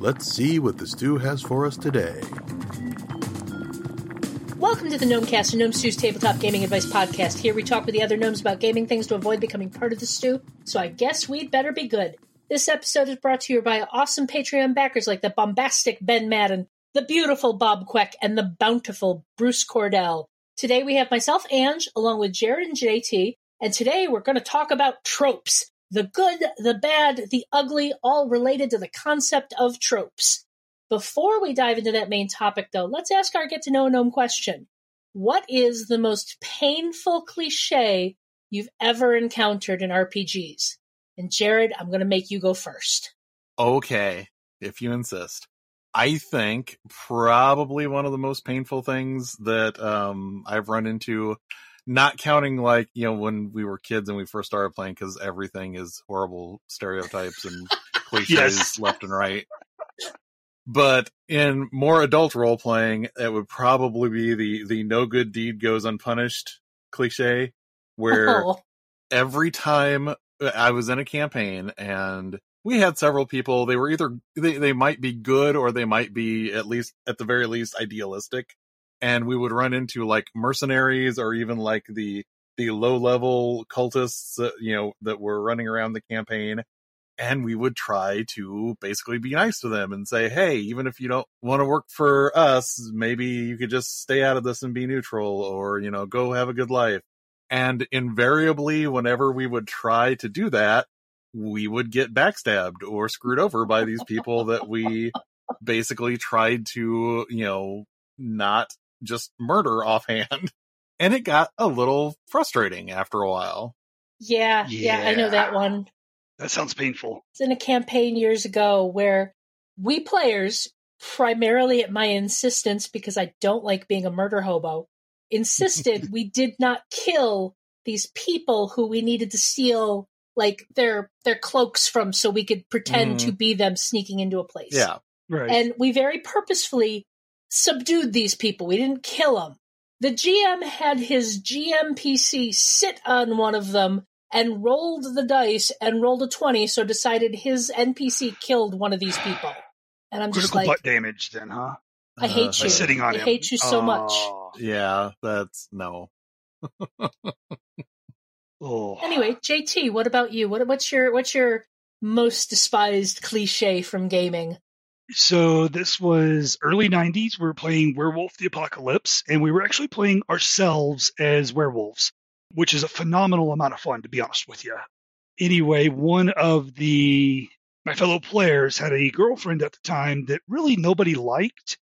Let's see what the stew has for us today. Welcome to the Gnomecast, Gnome Stew's tabletop gaming advice podcast. Here we talk with the other gnomes about gaming things to avoid becoming part of the stew, so I guess we'd better be good. This episode is brought to you by awesome Patreon backers like the bombastic Ben Madden, the beautiful Bob Queck, and the bountiful Bruce Cordell. Today we have myself, Ange, along with Jared and JT, and today we're going to talk about tropes. The good, the bad, the ugly, all related to the concept of tropes. Before we dive into that main topic, though, let's ask our get to know a gnome question. What is the most painful cliche you've ever encountered in RPGs? And Jared, I'm going to make you go first. Okay, if you insist. I think probably one of the most painful things that um, I've run into, not counting like, you know, when we were kids and we first started playing, because everything is horrible stereotypes and cliches Yes. left and right. But in more adult role playing, it would probably be the the no good deed goes unpunished cliche, where Oh, every time uh, I was in a campaign and we had several people, they were either they, they might be good or they might be at least at the very least idealistic. And we would run into like mercenaries or even like the the low level cultists that you know that were running around the campaign. And we would try to basically be nice to them and say, Hey, even if you don't want to work for us, maybe you could just stay out of this and be neutral or, you know, go have a good life. And invariably, whenever we would try to do that, we would get backstabbed or screwed over by these people that we basically tried to, you know, not just murder offhand. And it got a little frustrating after a while. yeah, yeah, I know that one. That sounds painful. was in a campaign years ago where we players, primarily at my insistence, because I don't like being a murder hobo, insisted we did not kill these people who we needed to steal like their their cloaks from so we could pretend Mhm. to be them sneaking into a place. Yeah. Right. And we very purposefully subdued these people. We didn't kill them. The GM had his GMPC sit on one of them and rolled the dice and rolled a 20, so decided his NPC killed one of these people. And I'm just Critical like, butt damage then, huh? I hate Uh, you. Sitting on I him. hate you so much. Oh. Yeah, that's no. Oh. Anyway, JT, what about you? What, what's your what's your most despised cliche from gaming? So this was early 90s. We were playing Werewolf the Apocalypse, and we were actually playing ourselves as werewolves, which is a phenomenal amount of fun, to be honest with you. Anyway, one of the my fellow players had a girlfriend at the time that really nobody liked.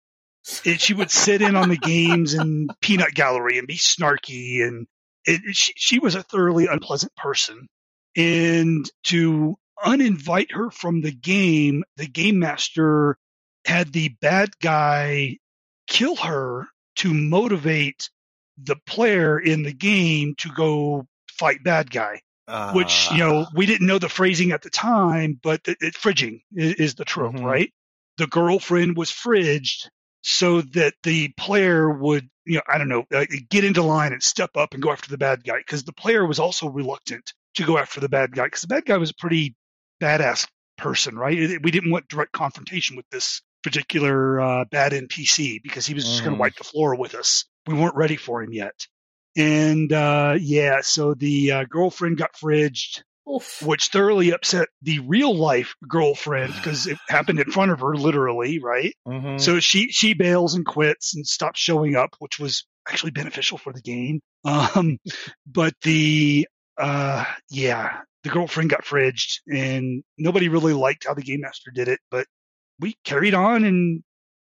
And she would sit in on the games and peanut gallery and be snarky, and it, she, she was a thoroughly unpleasant person. And to uninvite her from the game, the game master had the bad guy kill her to motivate the player in the game to go fight bad guy. Uh, Which you know we didn't know the phrasing at the time, but it, it, fridging is, is the trope, Mhm. right? The girlfriend was fridged so that the player would, you know, I don't know, uh, get into line and step up and go after the bad guy because the player was also reluctant to go after the bad guy because the bad guy was a pretty badass person, right? We didn't want direct confrontation with this particular uh, bad NPC because he was just going to wipe the floor with us. We weren't ready for him yet. And uh, yeah, so the uh, girlfriend got fridged, Oof. which thoroughly upset the real life girlfriend because it happened in front of her, literally, right? mhm. So she she bails and quits and stops showing up, which was actually beneficial for the game. Um, but the uh, yeah, the girlfriend got fridged, and nobody really liked how the game master did it. But we carried on and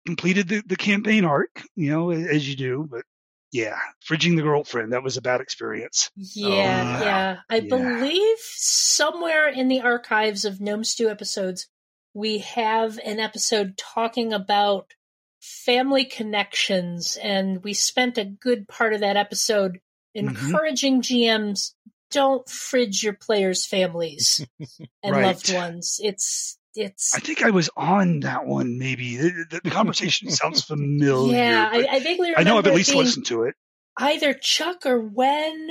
completed the, the campaign arc, you know, as you do. But yeah, fridging the girlfriend that was a bad experience. Yeah, Oh, yeah. I yeah. believe somewhere in the archives of Gnome Stew episodes, we have an episode talking about family connections, and we spent a good part of that episode Mm-hmm. encouraging GMs don't fridge your players' families and Right. loved ones. It's it's I think I was on that one. Maybe the, the, the conversation sounds familiar. yeah. I, I vaguely remember I know I've at least listened to it. either Chuck or when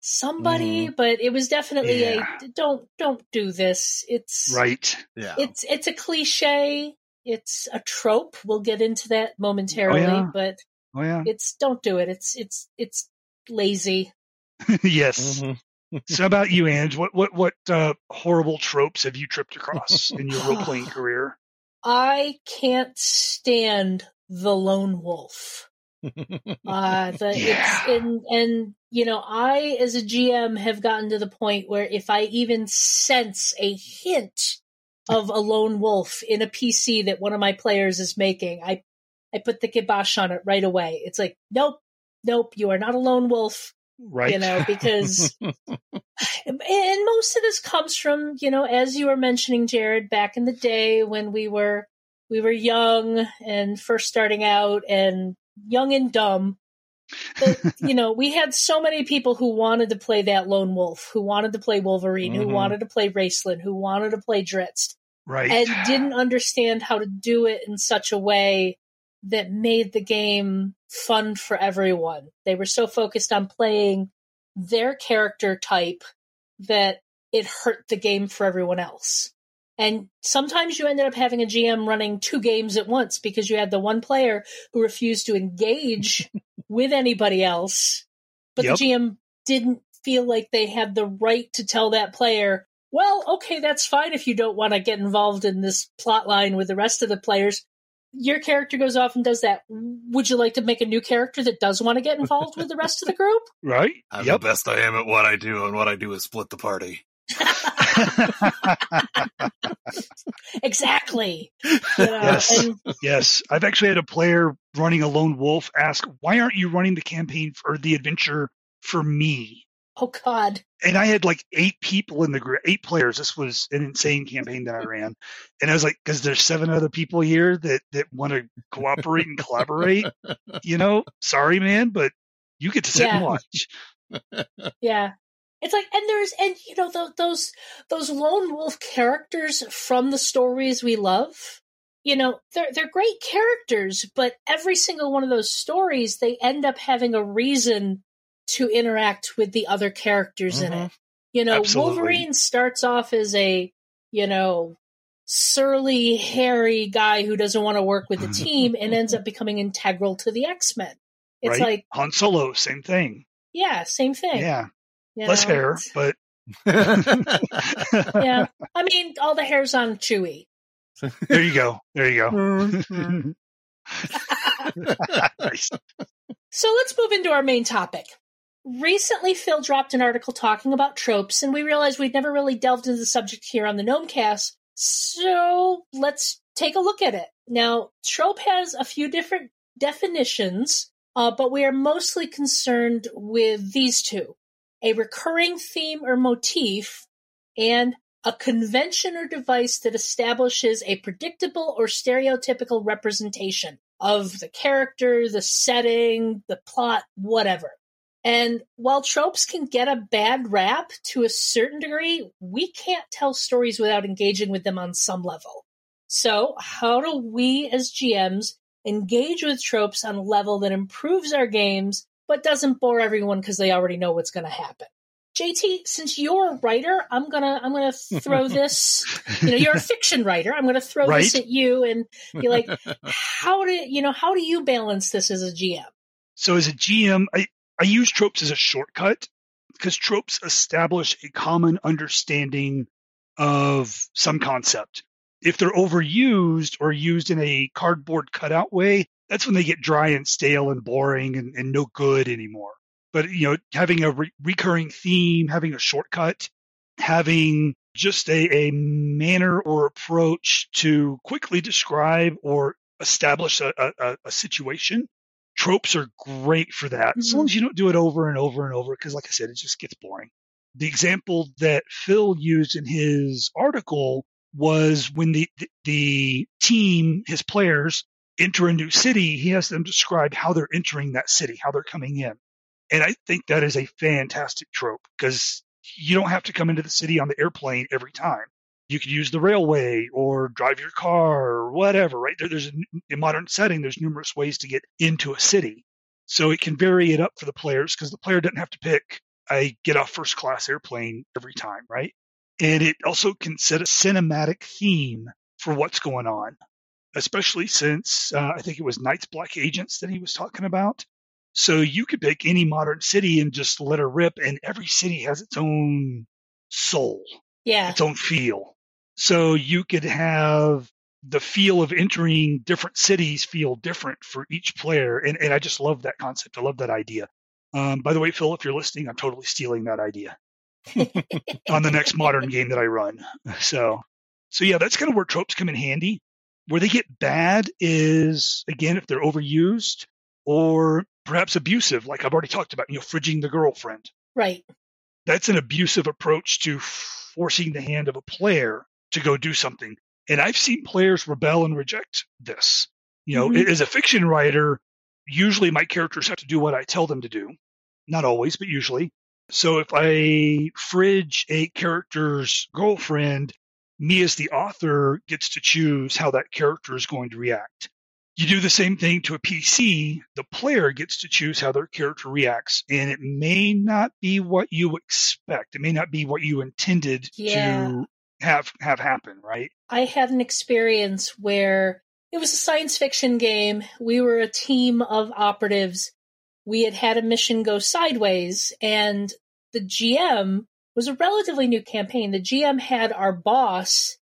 somebody, but it was definitely Yeah. a don't don't do this. It's Right. yeah. it's it's a cliche. it's a trope. We'll get into that momentarily, Oh, yeah. but Oh yeah. it's don't do it. It's it's it's lazy. yes. Mhm. So about you, Ange? What what what uh, horrible tropes have you tripped across in your role playing career? I can't stand the lone wolf. Uh, the Yeah. it's and and you know, I as a GM have gotten to the point where if I even sense a hint of a lone wolf in a PC that one of my players is making, I I put the kibosh on it right away. It's like, nope, nope, you are not a lone wolf. Right. You know, because and most of this comes from you know as you were mentioning jared back in the day when we were we were young and first starting out and young and dumb but, you know we had so many people who wanted to play that lone wolf who wanted to play wolverine who Mhm. wanted to play Raistlin who wanted to play Drizzt right. and didn't understand how to do it in such a way that made the game fun for everyone. They were so focused on playing their character type that it hurt the game for everyone else. And sometimes you ended up having a GM running two games at once because you had the one player who refused to engage with anybody else, but Yep. the GM didn't feel like they had the right to tell that player, well, okay, that's fine if you don't want to get involved in this plot line with the rest of the players. Your character goes off and does that. Would you like to make a new character that does want to get involved with the rest of the group? right. I'm Yep. the best I am at what I do, and what I do is split the party. exactly. You know, Yes. and yes. I've actually had a player running a lone wolf ask, "Why aren't you running the campaign or the adventure for me?" Oh god, and I had like eight people in the group, eight players. This was an insane campaign that I ran, and I was like, because there's seven other people here that that want to cooperate and collaborate. You know, sorry, man, but you get to sit and Yeah. watch. yeah. It's like, and there's, and you know, those those those lone wolf characters from the stories we love. You know, they're they're great characters, but every single one of those stories, they end up having a reason to interact with the other characters in it. You know, Absolutely. Wolverine starts off as a, you know, surly, hairy guy who doesn't want to work with the team and ends up becoming integral to the X Men. It's right? like, Han Solo, same thing. yeah, same thing. Yeah, you less know, hair, it's- but yeah. I mean, all the hairs on Chewie. there you go. There you Mm-hmm. go. Nice. So let's move into our main topic. Recently, Phil dropped an article talking about tropes, and we realized we'd never really delved into the subject here on the Gnomecast. So let's take a look at it. Now, trope has a few different definitions, uh, but we are mostly concerned with these two a recurring theme or motif, and a convention or device that establishes a predictable or stereotypical representation of the character, the setting, the plot, whatever. And while tropes can get a bad rap to a certain degree, we can't tell stories without engaging with them on some level. So, how do we as GMs engage with tropes on a level that improves our games but doesn't bore everyone because they already know what's going to happen? JT, since you're a writer, I'm gonna I'm gonna throw this. You know, you're a fiction writer. I'm gonna throw this at you and be like, how do you know how do you balance this as a GM? So as a GM, I, I use tropes as a shortcut because tropes establish a common understanding of some concept. If they're overused or used in a cardboard cutout way, that's when they get dry and stale and boring and, and no good anymore. But you know, having a re- recurring theme, having a shortcut, having just a, a manner or approach to quickly describe or establish a, a- a, a situation tropes are great for that as long mm-hmm. as you don't do it over and over and over because like i said it just gets boring. The example that phil used in his article was when the the, the team his players enter a new city he has them describe how they're entering that city how they're coming in. And i think that is a fantastic trope because you don't have to come into the city on the airplane every time you could use the railway or drive your car or whatever, right? There, there's a, in modern setting, there's numerous ways to get into a city. So it can vary it up for the players because the player doesn't have to pick a get off first class airplane every time, right? And it also can set a cinematic theme for what's going on. especially since uh, I think it was Night's Black Agents that he was talking about. So you could pick any modern city and just let her rip, and every city has its own soul, Yeah. its own feel. So you could have the feel of entering different cities feel different for each player. And, and I just love that concept. I love that idea. Um, by the way, Phil, if you're listening, I'm totally stealing that idea on the next modern game that I run. So, so yeah, that's kind of where tropes come in handy. Where they get bad is again if they're overused or perhaps abusive, like I've already talked about. You know, fridging the girlfriend. Right. That's an abusive approach to forcing the hand of a player to go do something. And I've seen players rebel and reject this. You know, Mhm. as a fiction writer, usually my characters have to do what I tell them to do. Not always, but usually. So if I fridge a character's girlfriend, me as the author gets to choose how that character is going to react. You do the same thing to a PC, the player gets to choose how their character reacts, and it may not be what you expect. It may not be what you intended Yeah. to have have happen, right? I had an experience where it was a science fiction game. We were a team of operatives. We had had a mission go sideways, and the GM was a relatively new campaign. The GM had our boss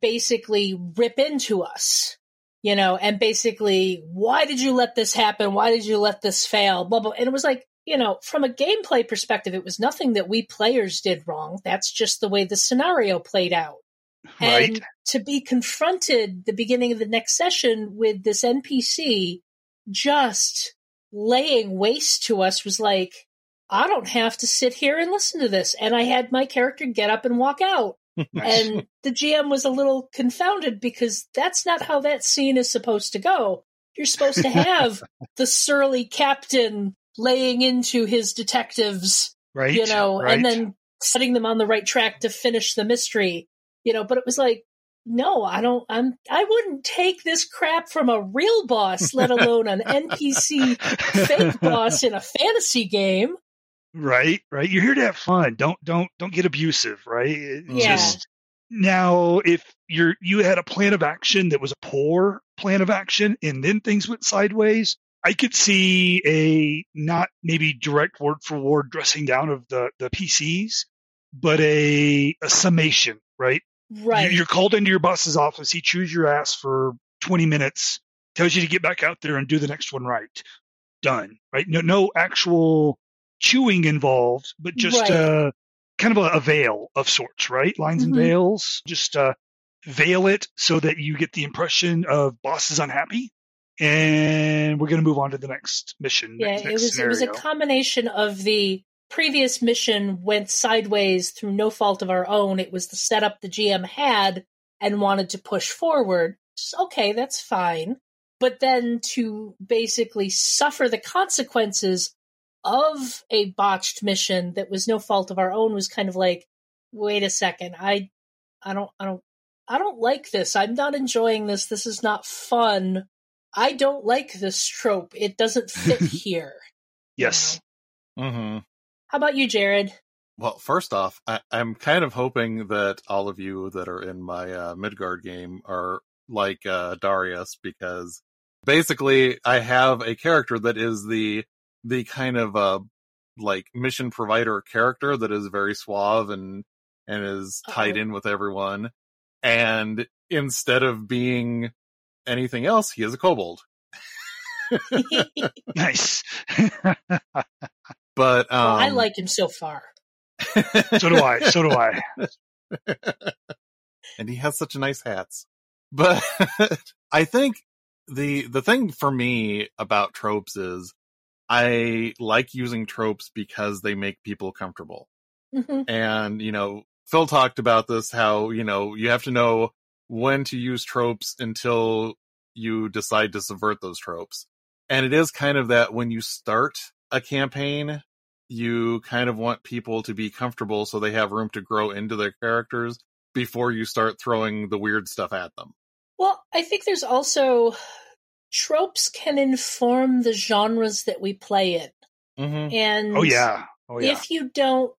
basically rip into us, you know, and basically, why did you let this happen? Why did you let this fail? Blah, blah. And it was like, you know, from a gameplay perspective, it was nothing that we players did wrong. That's just the way the scenario played out. Right. And to be confronted the beginning of the next session with this NPC just laying waste to us was like, I don't have to sit here and listen to this. And I had my character get up and walk out. And the GM was a little confounded because that's not how that scene is supposed to go. You're supposed to have the surly captain laying into his detectives right. you know, right. and then setting them on the right track to finish the mystery, you know, but it was like, no, I don't, I'm, I wouldn't take this crap from a real boss, let alone an NPC fake boss in a fantasy game. right right you're here to have fun don't don't don't get abusive right Yeah. just now if you're you had a plan of action that was a poor plan of action and then things went sideways i could see a not maybe direct word for word dressing down of the the pcs but a a summation right Right. You- You're called into your boss's office. He chews your ass for 20 minutes, tells you to get back out there and do the next one right. Done. Right. No, no actual chewing involved, but just Right. uh, kind of a, a veil of sorts, right? Lines and Mhm. veils. Just uh, veil it so that you get the impression of boss is unhappy. And we're going to move on to the next mission. yeah, next, it was, it was a combination of the previous mission went sideways through no fault of our own. It was the setup the GM had and wanted to push forward. Just, okay, that's fine. But then to basically suffer the consequences of a botched mission that was no fault of our own was kind of like, wait a second, I, I don't, I don't, I don't like this. I'm not enjoying this. This is not fun. I don't like this trope. It doesn't fit here. you yes. know? hmm How about you, Jared? Well, first off, I, I'm kind of hoping that all of you that are in my uh, Midgard game are like uh, Darius, because basically I have a character that is the the kind of uh, like mission provider character that is very suave and and is tied Uh-oh. in with everyone. And instead of being anything else, he is a kobold. Nice. But um, I like him so far. so do I. So do I. and he has such nice hats. But I think the the thing for me about tropes is I like using tropes because they make people comfortable. hmm And, you know, Phil talked about this how, you know, you have to know when to use tropes until you decide to subvert those tropes. And it is kind of that when you start a campaign, you kind of want people to be comfortable so they have room to grow into their characters before you start throwing the weird stuff at them. Well, I think there's also tropes can inform the genres that we play in. Mm-hmm. And Oh yeah. Oh yeah. if you don't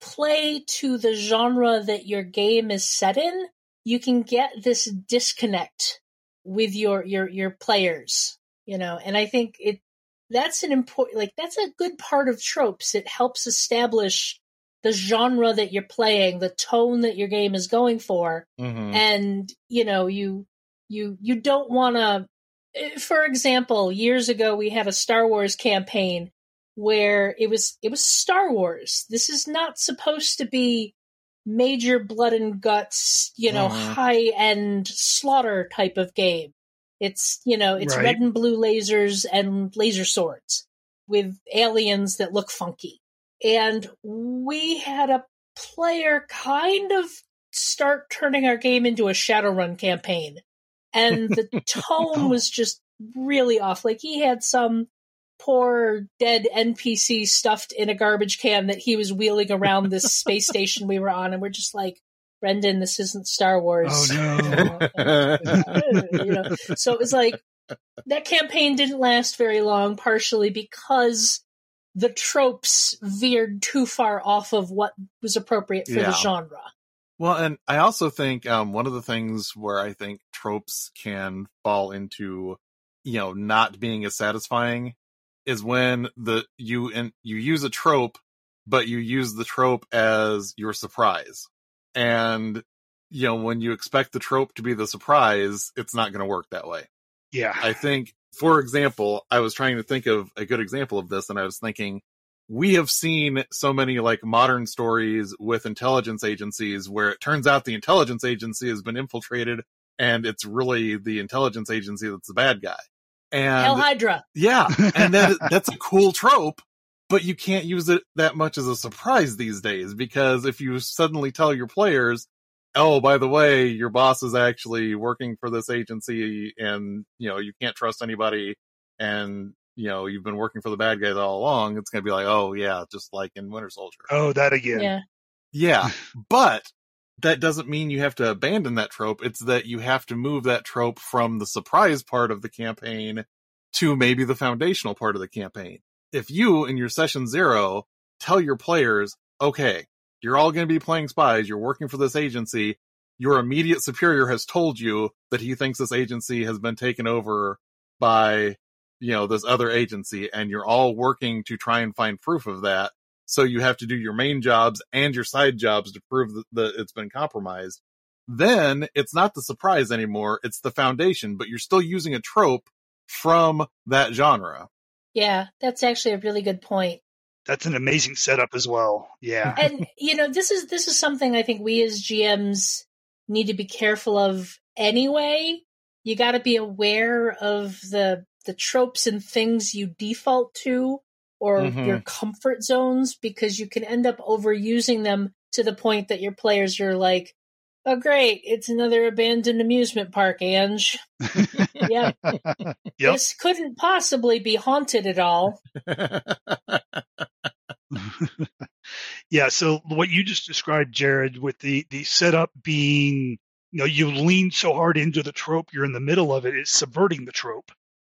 play to the genre that your game is set in, you can get this disconnect with your your your players, you know. And I think it that's an important like that's a good part of tropes. It helps establish the genre that you're playing, the tone that your game is going for, Mhm. and you know you you you don't want to for example years ago we had a star wars campaign where it was it was star wars this is not supposed to be major blood and guts you know Mhm. high end slaughter type of game it's you know it's Right. red and blue lasers and laser swords with aliens that look funky and we had a player kind of start turning our game into a Shadowrun campaign. And the tone was just really off. Like he had some poor dead NPC stuffed in a garbage can that he was wheeling around this space station we were on, and we're just like, Brendan, this isn't Star Wars. Oh, no. you know? So it was like that campaign didn't last very long, partially because the tropes veered too far off of what was appropriate for Yeah. the genre. Well, and I also think um, one of the things where I think tropes can fall into, you know, not being as satisfying is when the you and you use a trope, but you use the trope as your surprise, and you know when you expect the trope to be the surprise, it's not going to work that way. Yeah. I think, for example, I was trying to think of a good example of this, and I was thinking, we have seen so many like modern stories with intelligence agencies where it turns out the intelligence agency has been infiltrated and it's really the intelligence agency that's the bad guy. Hail Hydra. yeah, and that that's a cool trope, but you can't use it that much as a surprise these days because if you suddenly tell your players, "Oh, by the way, your boss is actually working for this agency and, you know, you can't trust anybody and, you know, you've been working for the bad guys all along." It's going to be like, "Oh, yeah, just like in Winter Soldier." oh, that again. Yeah. Yeah, but that doesn't mean you have to abandon that trope. It's that you have to move that trope from the surprise part of the campaign to maybe the foundational part of the campaign. If you, in your session zero, tell your players, okay, you're all going to be playing spies, you're working for this agency, your immediate superior has told you that he thinks this agency has been taken over by, you know, this other agency, and you're all working to try and find proof of that so you have to do your main jobs and your side jobs to prove that, that it's been compromised. Then it's not the surprise anymore, it's the foundation, but you're still using a trope from that genre. Yeah, that's actually a really good point. That's an amazing setup as well. Yeah. and you know this is this is something i think we as gms need to be careful of anyway you got to be aware of the the tropes and things you default to or Mhm. your comfort zones because you can end up overusing them to the point that your players are like oh great it's another abandoned amusement park ange yeah Yep. this couldn't possibly be haunted at all yeah. So what you just described, Jared, with the the setup being, you know, you lean so hard into the trope, you're in the middle of it. It's subverting the trope,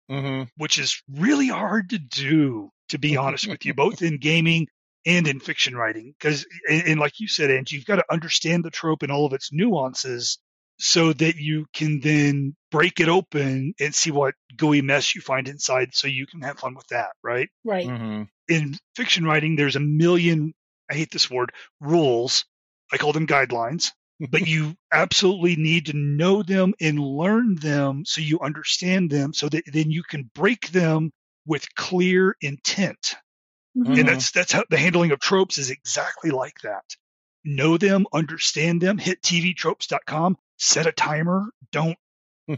hmm which is really hard to do. To be honest with you, both in gaming and in fiction writing, because and, and like you said, Angie, you've got to understand the trope and all of its nuances so that you can then break it open and see what gooey mess you find inside so you can have fun with that, right? right hmm in fiction writing, there's a million, I hate this word, rules. I call them guidelines, but you absolutely need to know them and learn them so you understand them so that then you can break them with clear intent. Mhm. Mhm. And that's, that's how the handling of tropes is exactly like that. Know them, understand them, hit tvtropes.com, set a timer. Don't,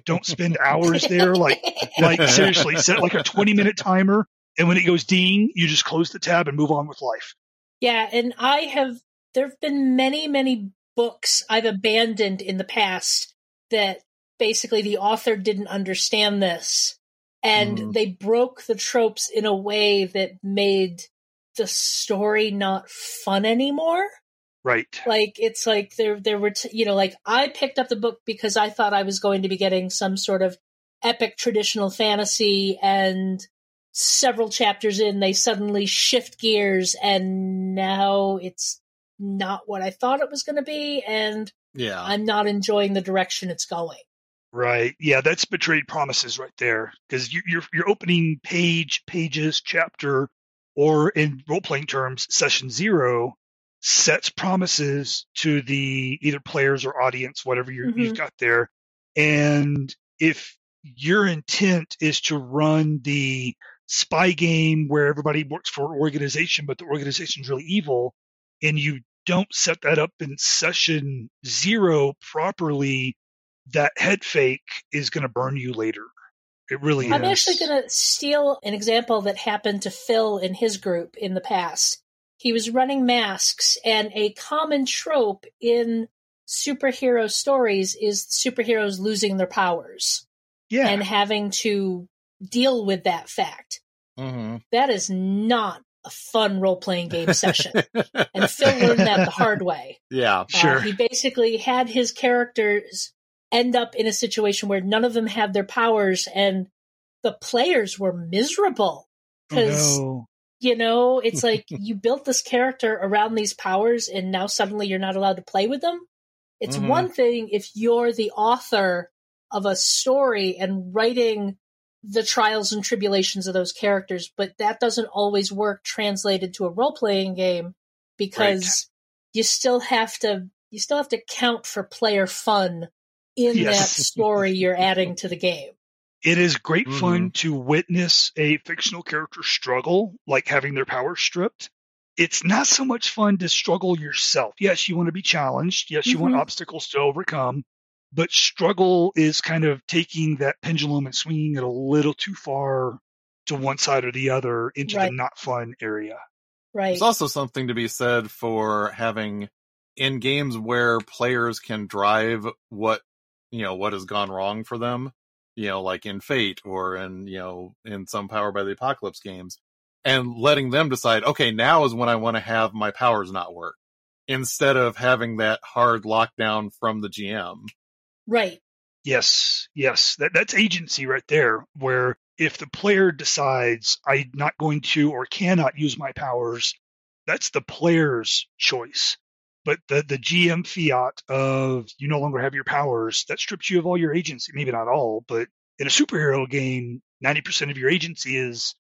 don't spend hours there. Like, like seriously, set like a 20 minute timer. And when it goes ding, you just close the tab and move on with life. Yeah, and I have there have been many, many books I've abandoned in the past that basically the author didn't understand this and Mhm. they broke the tropes in a way that made the story not fun anymore. Right. Like it's like there there were t- you know like I picked up the book because I thought I was going to be getting some sort of epic traditional fantasy and several chapters in they suddenly shift gears and now it's not what I thought it was going to be and Yeah. I'm not enjoying the direction it's going. Right. Yeah, that's betrayed promises right there. Because you, your your opening page, pages, chapter, or in role playing terms, session zero sets promises to the either players or audience, whatever you Mhm. you've got there. And if your intent is to run the spy game where everybody works for an organization, but the organization's really evil, and you don't set that up in session zero properly, that head fake is going to burn you later. It really is. I'm is. actually going to steal an example that happened to Phil in his group in the past. He was running masks, and a common trope in superhero stories is superheroes losing their powers yeah. and having to deal with that fact. hmm That is not a fun role playing game session. And Phil learned that the hard way. yeah. Uh, Sure. he basically had his characters end up in a situation where none of them had their powers and the players were miserable because Oh, no. you know it's like you built this character around these powers and now suddenly you're not allowed to play with them it's Mhm. one thing if you're the author of a story and writing the trials and tribulations of those characters but that doesn't always work translated to a role-playing game because you still have to you still have to count for player fun in Yes. that story you're adding to the game It is great Mm-hmm. fun to witness a fictional character struggle, like having their power stripped. It's not so much fun to struggle yourself. Yes, you want to be challenged. Yes, you want Mhm. obstacles to overcome. But struggle is kind of taking that pendulum and swinging it a little too far to one side or the other into Right. the not fun area. right There's also something to be said for having in games where players can drive what you know what has gone wrong for them, you know, like in Fate or in you know in some Power by the Apocalypse games, and letting them decide, okay, now is when I want to have my powers not work, instead of having that hard lockdown from the GM. right Yes, yes, that that's agency right there. Where if the player decides I'm not going to or cannot use my powers, that's the player's choice. But the the GM fiat of you no longer have your powers that strips you of all your agency. Maybe not all, but in a superhero game, ninety percent of your agency is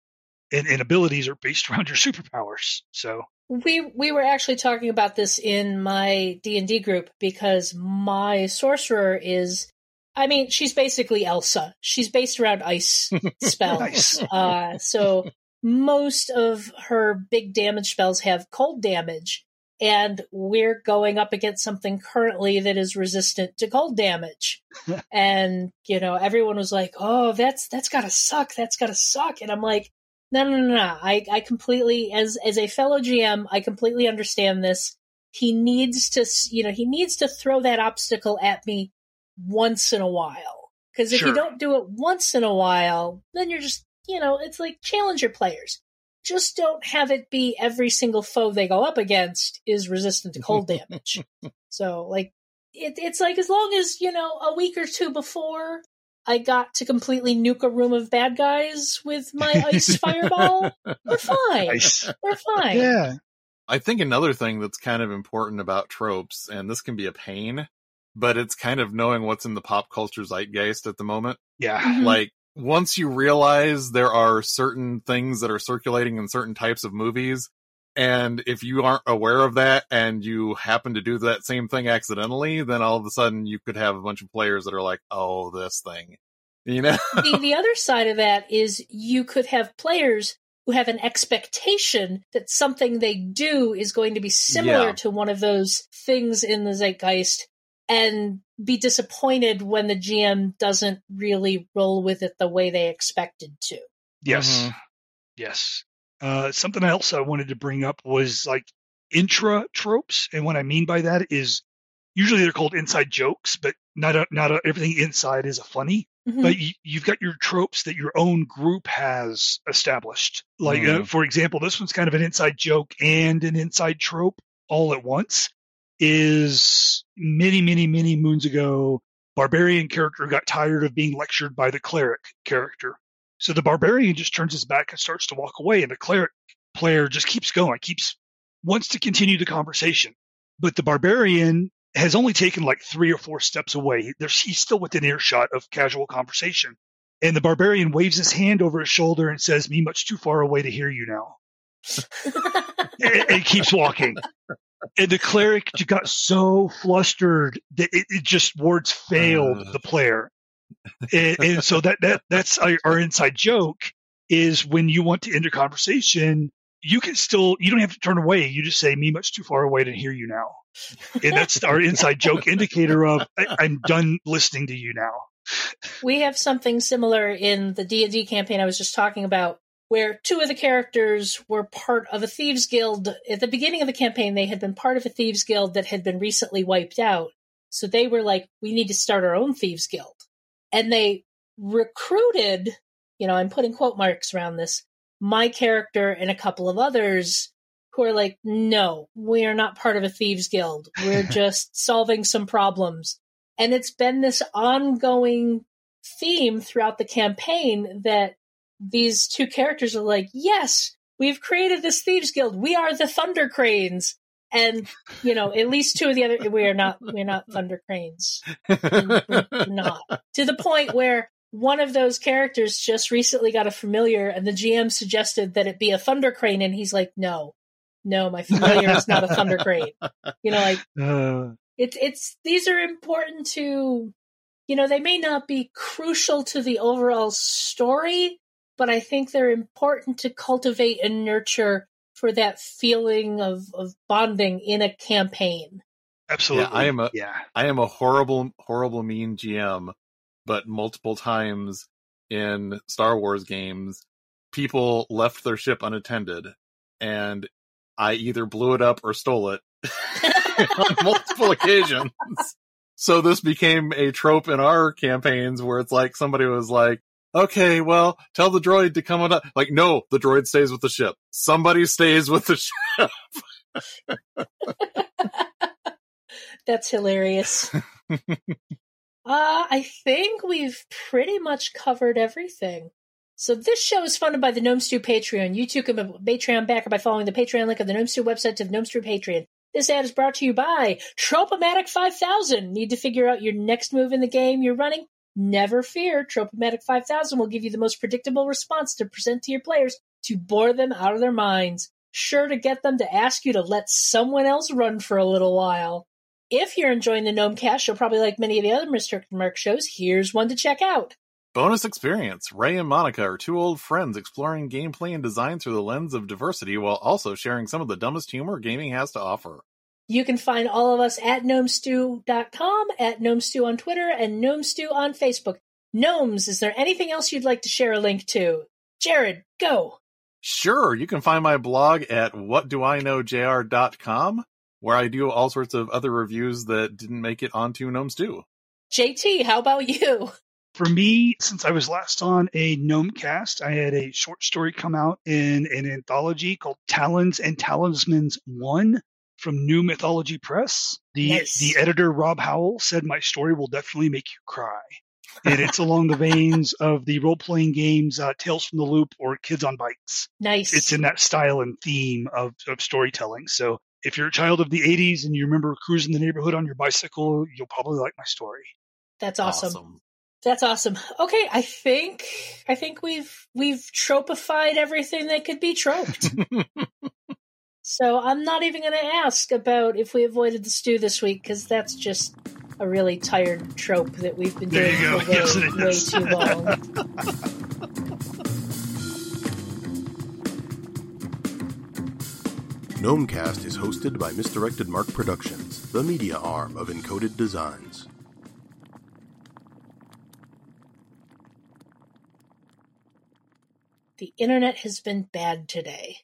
and, and abilities are based around your superpowers. So we we were actually talking about this in my d&d group because my sorcerer is i mean she's basically elsa she's based around ice spells Nice. uh, so most of her big damage spells have cold damage and we're going up against something currently that is resistant to cold damage and you know everyone was like oh that's that's gotta suck that's gotta suck and i'm like no, no, no, no. I, I completely, as as a fellow GM, I completely understand this. He needs to, you know, he needs to throw that obstacle at me once in a while. Because if you don't do it once in a while, then you're just, you know, it's like challenge your players. Just don't have it be every single foe they go up against is resistant to cold damage. So, like, it, it's like as long as you know a week or two before I got to completely nuke a room of bad guys with my ice fireball, we're fine. nice. We're fine. Yeah. I think another thing that's kind of important about tropes, and this can be a pain, but it's kind of knowing what's in the pop culture zeitgeist at the moment. Yeah. Mhm. Like, once you realize there are certain things that are circulating in certain types of movies, and if you aren't aware of that and you happen to do that same thing accidentally, then all of a sudden you could have a bunch of players that are like, oh, this thing. You know? the, the other side of that is you could have players who have an expectation that something they do is going to be similar Yeah. to one of those things in the zeitgeist and be disappointed when the GM doesn't really roll with it the way they expected to. Yes. Mhm. Yes. Uh, something else I wanted to bring up was like intra tropes, and what I mean by that is usually they're called inside jokes, but not a, not a, everything inside is a funny. Mhm. But you, you've got your tropes that your own group has established. Like uh, Mhm. for example, this one's kind of an inside joke and an inside trope all at once. Is many many many moons ago, barbarian character got tired of being lectured by the cleric character. So the barbarian just turns his back and starts to walk away, and the cleric player just keeps going, keeps wants to continue the conversation. But the barbarian has only taken like three or four steps away. There's, he's still within earshot of casual conversation. And the barbarian waves his hand over his shoulder and says, Me much too far away to hear you now. and, and keeps walking. And the cleric got so flustered that it, it just words failed uh. the player. And, and, so that, that that's our, our inside joke is when you want to end a conversation, you can still you don't have to turn away. You just say me much too far away to hear you now. And that's our inside joke indicator of I, am done listening to you now. We have something similar in the D and D campaign I was just talking about, where two of the characters were part of a thieves guild. At the beginning of the campaign, they had been part of a thieves guild that had been recently wiped out. So they were like, we need to start our own thieves guild. And they recruited, you know, I'm putting quote marks around this, my character and a couple of others who are like, no, we are not part of a thieves guild. We're just solving some problems. And it's been this ongoing theme throughout the campaign that these two characters are like, yes, we've created this thieves guild. We are the Thunder Cranes. And you know, at least two of the other we are not we're not Thunder Cranes. We're not to the point where one of those characters just recently got a familiar, and the GM suggested that it be a Thunder Crane, and he's like, "No, no, my familiar is not a Thunder Crane." You know, like uh. it's it's these are important to, you know, they may not be crucial to the overall story, but I think they're important to cultivate and nurture for that feeling of of bonding in a campaign. Absolutely, yeah, I am a yeah. I am a horrible, horrible, mean GM but multiple times in Star Wars games, people left their ship unattended, and I either blew it up or stole it on multiple occasions. So this became a trope in our campaigns where it's like somebody was like, okay, well, tell the droid to come on. up. Like, no, the droid stays with the ship. Somebody stays with the ship. That's hilarious. Uh, I think we've pretty much covered everything. So this show is funded by the Gnome Stew Patreon. You too can be Patreon backer by following the Patreon link on the Gnome Stew website to the Gnome Stew Patreon. This ad is brought to you by Tropomatic 5000. Need to figure out your next move in the game you're running? Never fear. Tropomatic 5000 will give you the most predictable response to present to your players to bore them out of their minds. Sure to get them to ask you to let someone else run for a little while. If you're enjoying the Gnome Cast, you'll probably like many of the other Mr. Mark shows. Here's one to check out. Bonus experience. Ray and Monica are two old friends exploring gameplay and design through the lens of diversity while also sharing some of the dumbest humor gaming has to offer. You can find all of us at gnomestew.com, at gnomestew on Twitter, and gnomestew on Facebook. Gnomes, is there anything else you'd like to share a link to? Jared, go. Sure, you can find my blog at whatdoiknowjr.com where I do all sorts of other reviews that didn't make it onto Gnome Stew. JT, how about you? For me, since I was last on a Gnome cast, I had a short story come out in an anthology called Talons and Talismans 1 from New Mythology Press. The nice. the editor Rob Howell said my story will definitely make you cry. and it's along the veins of the role playing games uh, Tales from the Loop or Kids on Bikes. Nice. It's in that style and theme of, of storytelling. So if you're a child of the 80s and you remember cruising the neighborhood on your bicycle, you'll probably like my story. That's awesome. awesome. That's awesome. Okay, I think I think we've we've tropified everything that could be troped. so I'm not even going to ask about if we avoided the stew this week because that's just a really tired trope that we've been doing for way, yes, way too long. Gnomecast is hosted by Misdirected Mark Productions, the media arm of Encoded Designs. The internet has been bad today.